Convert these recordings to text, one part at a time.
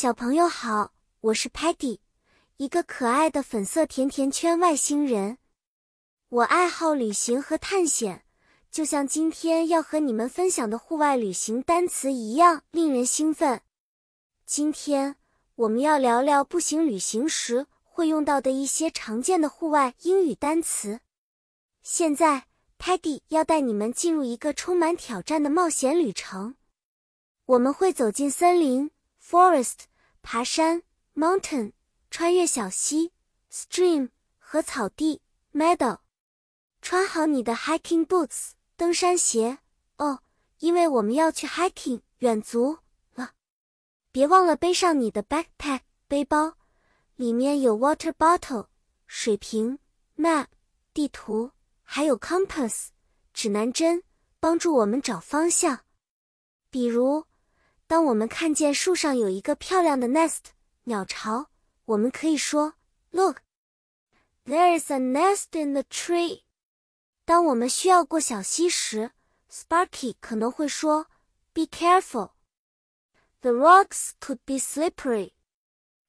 小朋友好，我是 Patty，一个可爱的粉色甜甜圈外星人。我爱好旅行和探险，就像今天要和你们分享的户外旅行单词一样，令人兴奋。今天我们要聊聊步行旅行时会用到的一些常见的户外英语单词。现在，Patty 要带你们进入一个充满挑战的冒险旅程。我们会走进森林。Forest，爬山；mountain，穿越小溪；stream，和草地；meadow，穿好你的 hiking boots，登山鞋。哦，因为我们要去 hiking，远足了。别忘了背上你的 backpack，背包，里面有 water bottle，水瓶；map，地图，还有 compass，指南针，帮助我们找方向。比如。当我们看见树上有一个漂亮的 nest 鸟巢，我们可以说 Look, there is a nest in the tree。当我们需要过小溪时，Sparky 可能会说 Be careful, the rocks could be slippery。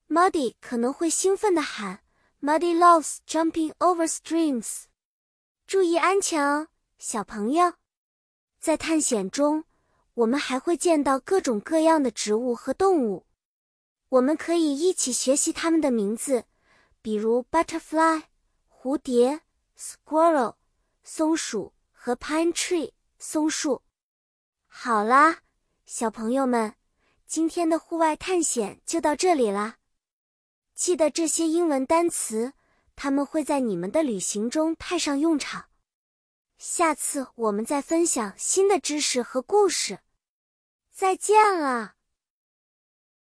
Muddy 可能会兴奋地喊 Muddy loves jumping over streams。注意安全哦，小朋友，在探险中。我们还会见到各种各样的植物和动物，我们可以一起学习它们的名字，比如 butterfly 蝴蝶、squirrel 松鼠和 pine tree 松树。好啦，小朋友们，今天的户外探险就到这里啦。记得这些英文单词，他们会在你们的旅行中派上用场。下次我们再分享新的知识和故事。再见了。